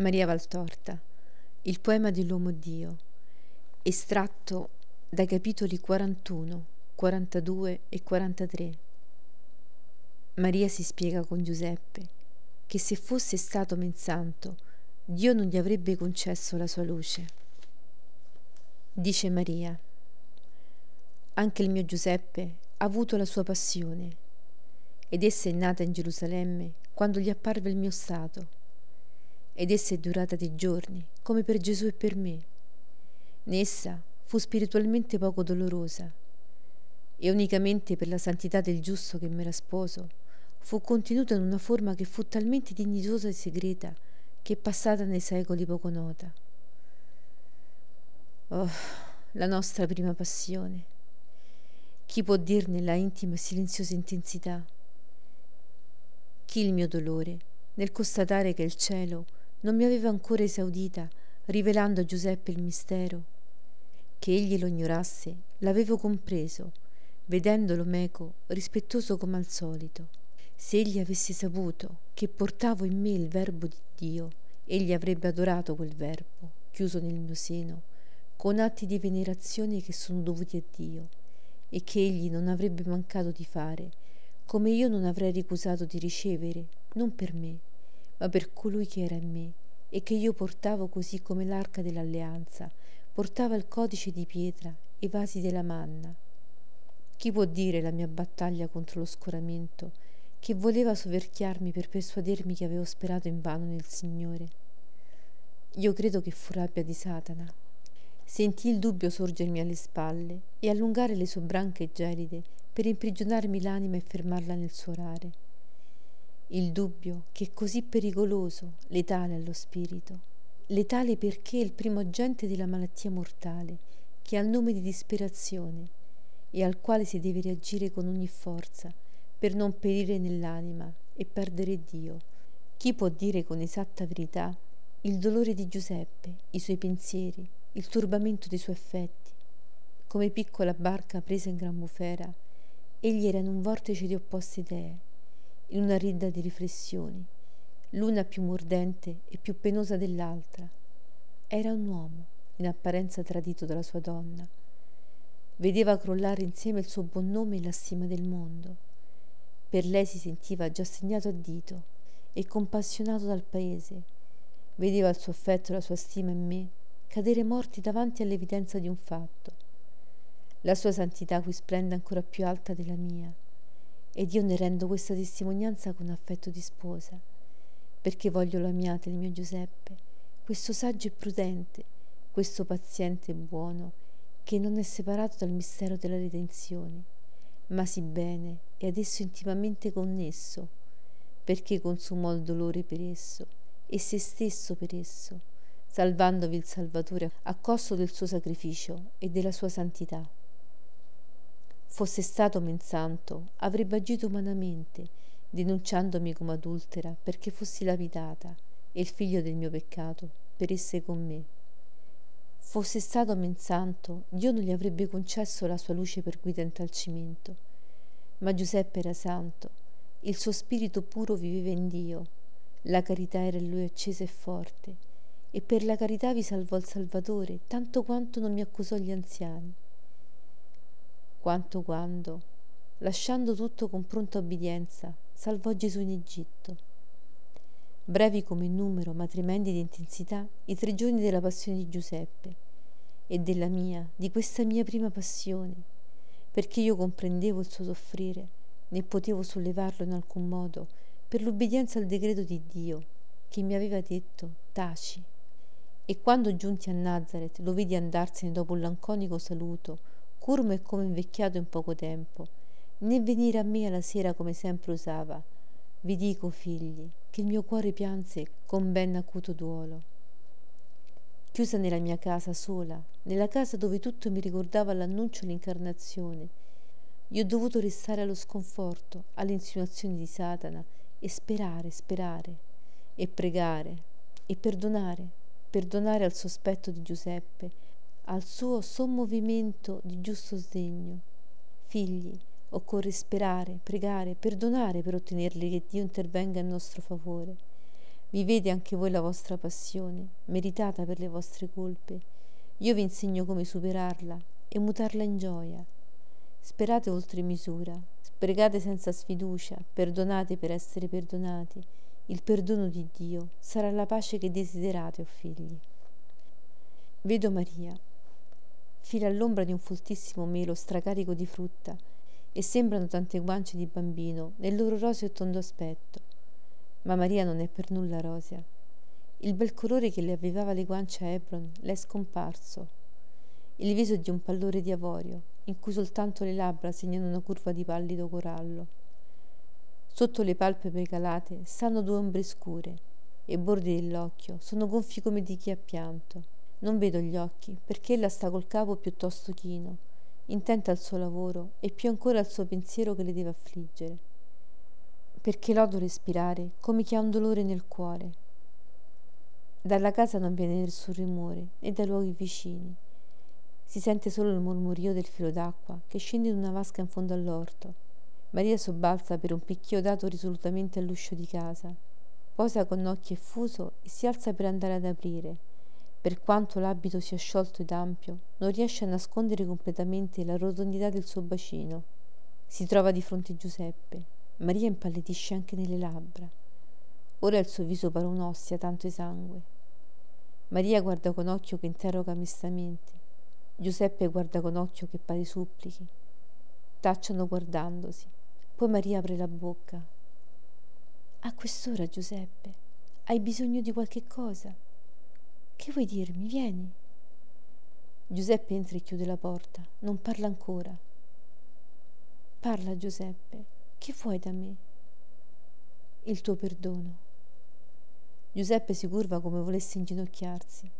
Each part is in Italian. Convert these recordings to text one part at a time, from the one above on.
Maria Valtorta, il poema dell'uomo Dio, estratto dai capitoli 41, 42 e 43. Maria si spiega con Giuseppe che se fosse stato mensanto, Dio non gli avrebbe concesso la sua luce. Dice Maria, anche il mio Giuseppe ha avuto la sua passione, ed essa è nata in Gerusalemme quando gli apparve il mio stato ed essa è durata dei giorni, come per Gesù e per me. Nessa fu spiritualmente poco dolorosa e unicamente per la santità del giusto che m'era sposo fu contenuta in una forma che fu talmente dignitosa e segreta che è passata nei secoli poco nota. Oh, la nostra prima passione. Chi può dirne la intima e silenziosa intensità? Chi il mio dolore nel constatare che il cielo non mi aveva ancora esaudita, rivelando a Giuseppe il mistero. Che egli lo ignorasse, l'avevo compreso, vedendolo meco, rispettoso come al solito. Se egli avesse saputo che portavo in me il verbo di Dio, egli avrebbe adorato quel verbo, chiuso nel mio seno, con atti di venerazione che sono dovuti a Dio, e che egli non avrebbe mancato di fare, come io non avrei ricusato di ricevere, non per me, ma per colui che era in me e che io portavo così come l'arca dell'alleanza portava il codice di pietra i vasi della manna. Chi può dire la mia battaglia contro lo scoramento che voleva soverchiarmi per persuadermi che avevo sperato invano nel Signore? Io credo che fu rabbia di Satana. Sentii il dubbio sorgermi alle spalle e allungare le sue branche gelide per imprigionarmi l'anima e fermarla nel suo orare il dubbio che è così pericoloso, letale allo spirito, letale perché è il primo agente della malattia mortale, che ha il nome di disperazione e al quale si deve reagire con ogni forza per non perire nell'anima e perdere Dio. Chi può dire con esatta verità il dolore di Giuseppe, i suoi pensieri, il turbamento dei suoi affetti? Come piccola barca presa in gran bufera, egli era in un vortice di opposte idee in una ridda di riflessioni, l'una più mordente e più penosa dell'altra. Era un uomo, in apparenza tradito dalla sua donna. Vedeva crollare insieme il suo buon nome e la stima del mondo. Per lei si sentiva già segnato a dito e compassionato dal paese. Vedeva il suo affetto e la sua stima in me cadere morti davanti all'evidenza di un fatto. La sua santità qui splende ancora più alta della mia ed io ne rendo questa testimonianza con affetto di sposa, perché voglio l'amiate il mio Giuseppe, questo saggio e prudente, questo paziente e buono, che non è separato dal mistero della redenzione, ma si bene e ad esso intimamente connesso, perché consumò il dolore per esso e se stesso per esso, salvandovi il Salvatore a costo del suo sacrificio e della sua santità. Fosse stato men santo, avrebbe agito umanamente, denunciandomi come adultera perché fossi lapidata e il figlio del mio peccato perisse con me. Fosse stato men santo, Dio non gli avrebbe concesso la sua luce per guida in tal cimento. Ma Giuseppe era santo, il suo spirito puro viveva in Dio, la carità era in lui accesa e forte, e per la carità vi salvò il Salvatore, tanto quanto non mi accusò gli anziani quanto quando, lasciando tutto con pronta obbedienza, salvò Gesù in Egitto. Brevi come numero, ma tremendi di intensità, i tre giorni della passione di Giuseppe e della mia, di questa mia prima passione, perché io comprendevo il suo soffrire, né potevo sollevarlo in alcun modo, per l'obbedienza al decreto di Dio, che mi aveva detto, taci. E quando giunti a Nazareth lo vidi andarsene dopo un lanconico saluto, curmo e come invecchiato in poco tempo, né venire a me alla sera come sempre usava. Vi dico, figli, che il mio cuore pianse con ben acuto duolo. Chiusa nella mia casa sola, nella casa dove tutto mi ricordava l'annuncio l'incarnazione, io ho dovuto restare allo sconforto, alle insinuazioni di Satana e sperare, sperare, e pregare, e perdonare, perdonare al sospetto di Giuseppe, al suo sommovimento di giusto sdegno. Figli, occorre sperare, pregare, perdonare per ottenerli che Dio intervenga in nostro favore. Vivete anche voi la vostra passione, meritata per le vostre colpe. Io vi insegno come superarla e mutarla in gioia. Sperate oltre misura, sprecate senza sfiducia, perdonate per essere perdonati. Il perdono di Dio sarà la pace che desiderate, o oh figli. Vedo Maria. Fila all'ombra di un foltissimo melo stracarico di frutta e sembrano tante guance di bambino nel loro roseo e tondo aspetto. Ma Maria non è per nulla rosea. Il bel colore che le avvivava le guance a Hebron le è scomparso. Il viso è di un pallore di avorio, in cui soltanto le labbra segnano una curva di pallido corallo. Sotto le palpebre calate stanno due ombre scure e i bordi dell'occhio sono gonfi come di chi ha pianto. Non vedo gli occhi perché ella sta col capo piuttosto chino, intenta al suo lavoro e più ancora al suo pensiero che le deve affliggere perché l'odo respirare come chi ha un dolore nel cuore. Dalla casa non viene nessun rumore, né dai luoghi vicini. Si sente solo il mormorio del filo d'acqua che scende in una vasca in fondo all'orto. Maria sobbalza per un picchio dato risolutamente all'uscio di casa. Posa con occhio effuso e si alza per andare ad aprire. Per quanto l'abito sia sciolto ed ampio, non riesce a nascondere completamente la rotondità del suo bacino. Si trova di fronte a Giuseppe, Maria impallidisce anche nelle labbra. Ora il suo viso pare un'ostia tanto esangue. Maria guarda con occhio che interroga mestamente. Giuseppe guarda con occhio che pare supplichi. Tacciano guardandosi. Poi Maria apre la bocca. A quest'ora, Giuseppe, hai bisogno di qualche cosa? Che vuoi dirmi? Vieni. Giuseppe entra e chiude la porta. Non parla ancora. Parla, Giuseppe. Che vuoi da me? Il tuo perdono. Giuseppe si curva come volesse inginocchiarsi,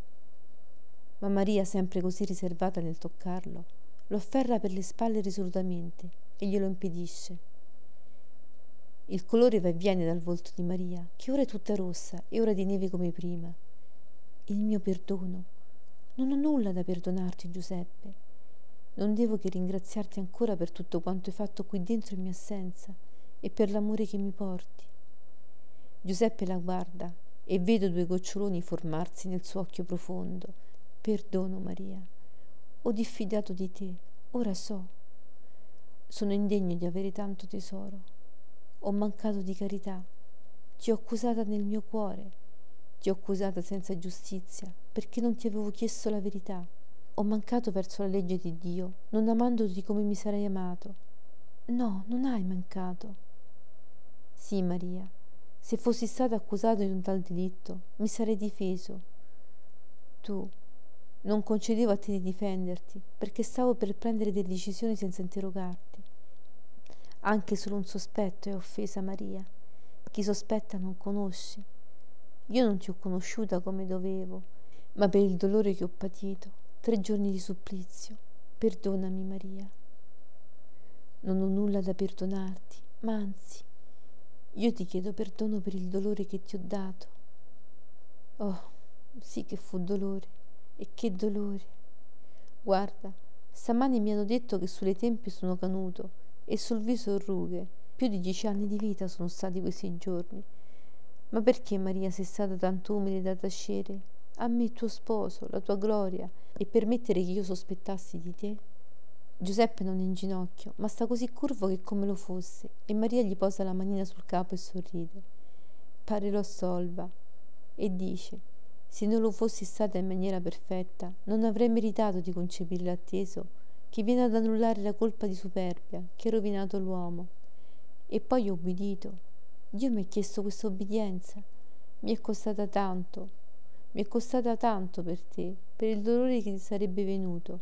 ma Maria, sempre così riservata nel toccarlo, lo afferra per le spalle risolutamente e glielo impedisce. Il colore va e viene dal volto di Maria, che ora è tutta rossa e ora di neve come prima. Il mio perdono. Non ho nulla da perdonarti, Giuseppe. Non devo che ringraziarti ancora per tutto quanto hai fatto qui dentro in mia assenza e per l'amore che mi porti. Giuseppe la guarda e vedo due goccioloni formarsi nel suo occhio profondo. Perdono, Maria. Ho diffidato di te, ora so. Sono indegno di avere tanto tesoro. Ho mancato di carità. Ti ho accusata nel mio cuore. Ti ho accusata senza giustizia perché non ti avevo chiesto la verità. Ho mancato verso la legge di Dio, non amandoti come mi sarei amato. No, non hai mancato. Sì, Maria, se fossi stato accusato di un tal delitto, mi sarei difeso. Tu, non concedevo a te di difenderti, perché stavo per prendere delle decisioni senza interrogarti. Anche solo un sospetto è offesa, Maria. Chi sospetta non conosce. Io non ti ho conosciuta come dovevo, ma per il dolore che ho patito tre giorni di supplizio. Perdonami, Maria. Non ho nulla da perdonarti, ma anzi, io ti chiedo perdono per il dolore che ti ho dato. Oh, sì che fu dolore, e che dolore. Guarda, stamani mi hanno detto che sulle tempie sono canuto e sul viso rughe. Più di dieci anni di vita sono stati questi giorni. Ma perché Maria sei stata tanto umile da tacere? A me tuo sposo, la tua gloria, e permettere che io sospettassi di te? Giuseppe non è in ginocchio, ma sta così curvo che come lo fosse, e Maria gli posa la manina sul capo e sorride. Pare lo assolva e dice: Se non lo fossi stata in maniera perfetta, non avrei meritato di concepire l'atteso che viene ad annullare la colpa di superbia che ha rovinato l'uomo. E poi ho obbedito. Dio mi ha chiesto questa obbedienza. Mi è costata tanto, mi è costata tanto per te, per il dolore che ti sarebbe venuto,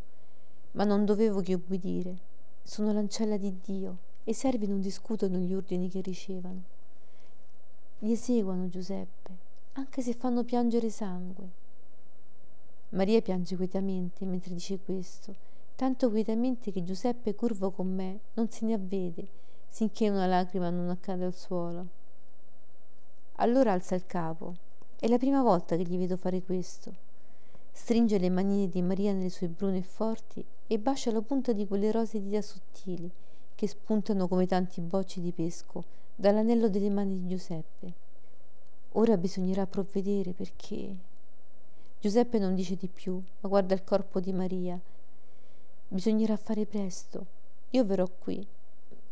ma non dovevo che obbedire. Sono l'ancella di Dio e i servi non discutono gli ordini che ricevono. Li eseguono, Giuseppe, anche se fanno piangere sangue. Maria piange quietamente mentre dice questo, tanto quietamente che Giuseppe, curvo con me, non se ne avvede, sinché una lacrima non accade al suolo. Allora alza il capo è la prima volta che gli vedo fare questo. Stringe le manine di Maria nelle sue brune e forti e bacia la punta di quelle rose dita sottili che spuntano come tanti bocci di pesco dall'anello delle mani di Giuseppe. Ora bisognerà provvedere perché... Giuseppe non dice di più, ma guarda il corpo di Maria. Bisognerà fare presto. Io verrò qui.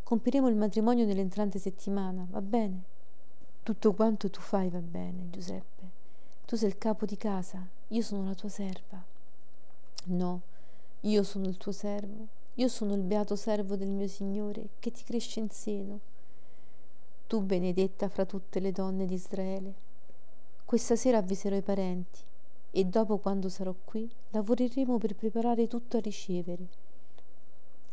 Compiremo il matrimonio nell'entrante settimana, va bene? Tutto quanto tu fai va bene, Giuseppe. Tu sei il capo di casa, io sono la tua serva. No, io sono il tuo servo, io sono il beato servo del mio Signore che ti cresce in seno. Tu benedetta fra tutte le donne di Israele. Questa sera avviserò i parenti e dopo quando sarò qui lavoreremo per preparare tutto a ricevere.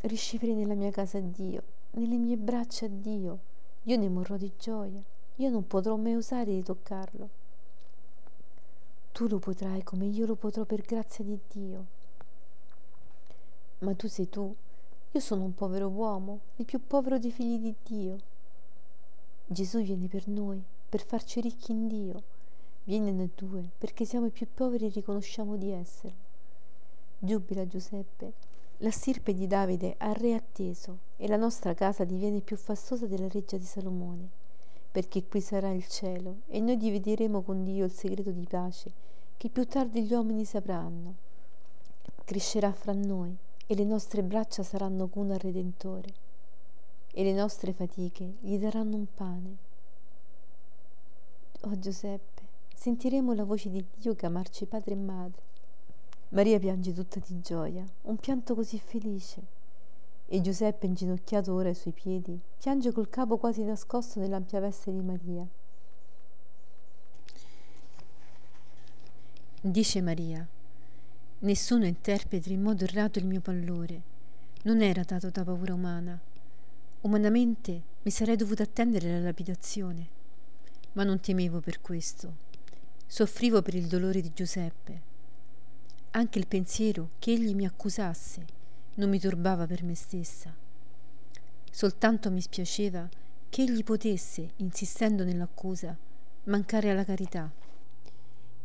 Ricevere nella mia casa Dio, nelle mie braccia Dio. Io ne morrò di gioia, io non potrò mai osare di toccarlo. Tu lo potrai come io lo potrò per grazia di Dio. Ma tu sei tu, io sono un povero uomo, il più povero dei figli di Dio. Gesù viene per noi, per farci ricchi in Dio. Viene noi due, perché siamo i più poveri e riconosciamo di esserlo. Giubila Giuseppe, la stirpe di Davide ha re atteso e la nostra casa diviene più fastosa della reggia di Salomone, perché qui sarà il cielo e noi divideremo con Dio il segreto di pace che più tardi gli uomini sapranno. Crescerà fra noi e le nostre braccia saranno cuna al Redentore e le nostre fatiche gli daranno un pane. Oh Giuseppe, sentiremo la voce di Dio chiamarci padre e madre. Maria piange tutta di gioia, un pianto così felice. E Giuseppe, inginocchiato ora ai suoi piedi, piange col capo quasi nascosto nell'ampia veste di Maria. Dice Maria, nessuno interpreti in modo errato il mio pallore. Non era dato da paura umana. Umanamente mi sarei dovuta attendere la lapidazione, ma non temevo per questo. Soffrivo per il dolore di Giuseppe anche il pensiero che egli mi accusasse non mi turbava per me stessa. Soltanto mi spiaceva che egli potesse, insistendo nell'accusa, mancare alla carità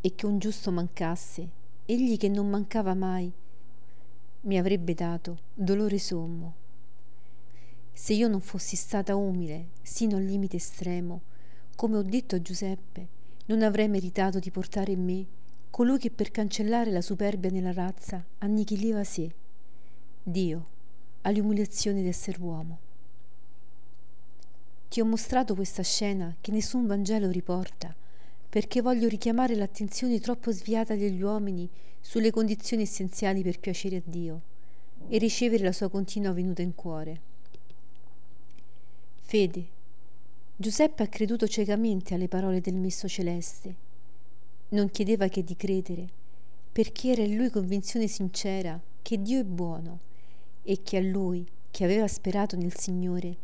e che un giusto mancasse, egli che non mancava mai, mi avrebbe dato dolore sommo. Se io non fossi stata umile sino al limite estremo, come ho detto a Giuseppe, non avrei meritato di portare in me colui che per cancellare la superbia nella razza annichiliva sé, Dio, alle umiliazioni d'essere uomo. Ti ho mostrato questa scena che nessun Vangelo riporta, perché voglio richiamare l'attenzione troppo sviata degli uomini sulle condizioni essenziali per piacere a Dio e ricevere la sua continua venuta in cuore. Fede. Giuseppe ha creduto ciecamente alle parole del Messo Celeste non chiedeva che di credere, perché era in lui convinzione sincera che Dio è buono e che a lui, che aveva sperato nel Signore,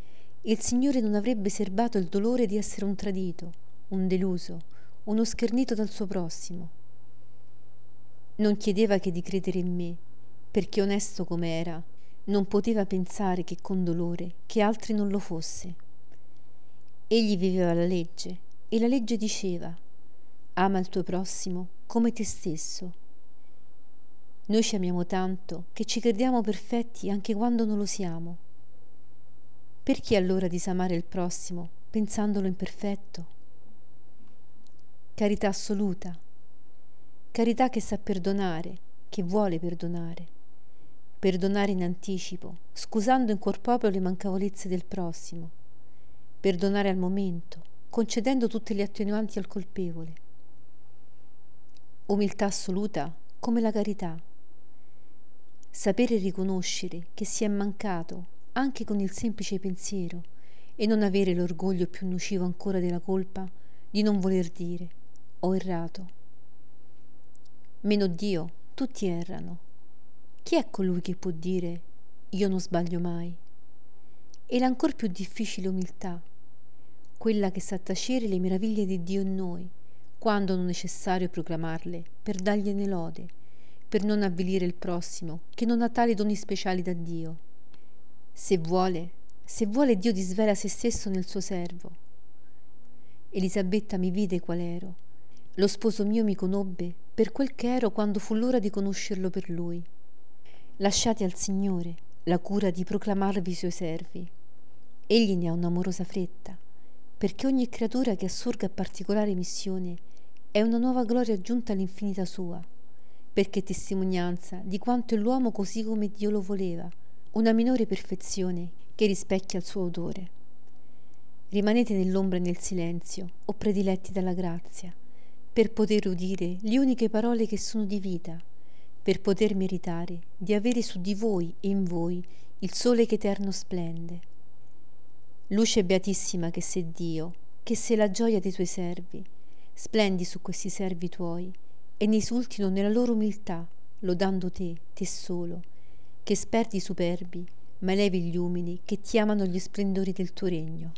il Signore non avrebbe serbato il dolore di essere un tradito, un deluso, uno schernito dal suo prossimo. Non chiedeva che di credere in me, perché onesto come era, non poteva pensare che con dolore che altri non lo fosse. Egli viveva la legge e la legge diceva Ama il tuo prossimo come te stesso. Noi ci amiamo tanto che ci crediamo perfetti anche quando non lo siamo. Perché allora disamare il prossimo pensandolo imperfetto? Carità assoluta, carità che sa perdonare, che vuole perdonare, perdonare in anticipo, scusando in cuor proprio le mancavolezze del prossimo, perdonare al momento, concedendo tutte le attenuanti al colpevole umiltà assoluta come la carità. Sapere riconoscere che si è mancato anche con il semplice pensiero e non avere l'orgoglio più nocivo ancora della colpa di non voler dire ho errato. Meno Dio, tutti errano. Chi è colui che può dire io non sbaglio mai? E l'ancor più difficile umiltà, quella che sa tacere le meraviglie di Dio in noi quando non necessario proclamarle, per dargliene lode, per non avvilire il prossimo, che non ha tali doni speciali da Dio. Se vuole, se vuole Dio disvela se stesso nel suo servo. Elisabetta mi vide qual ero. Lo sposo mio mi conobbe per quel che ero quando fu l'ora di conoscerlo per lui. Lasciate al Signore la cura di proclamarvi i suoi servi. Egli ne ha un'amorosa fretta perché ogni creatura che assurga a particolare missione è una nuova gloria aggiunta all'infinita sua, perché testimonianza di quanto è l'uomo così come Dio lo voleva, una minore perfezione che rispecchia il suo odore. Rimanete nell'ombra e nel silenzio, o prediletti dalla grazia, per poter udire le uniche parole che sono di vita, per poter meritare di avere su di voi e in voi il sole che eterno splende. Luce beatissima che sei Dio, che sei la gioia dei tuoi servi, splendi su questi servi tuoi e ne esultino nella loro umiltà, lodando te, te solo, che sperdi i superbi, ma levi gli umili che ti amano gli splendori del tuo regno.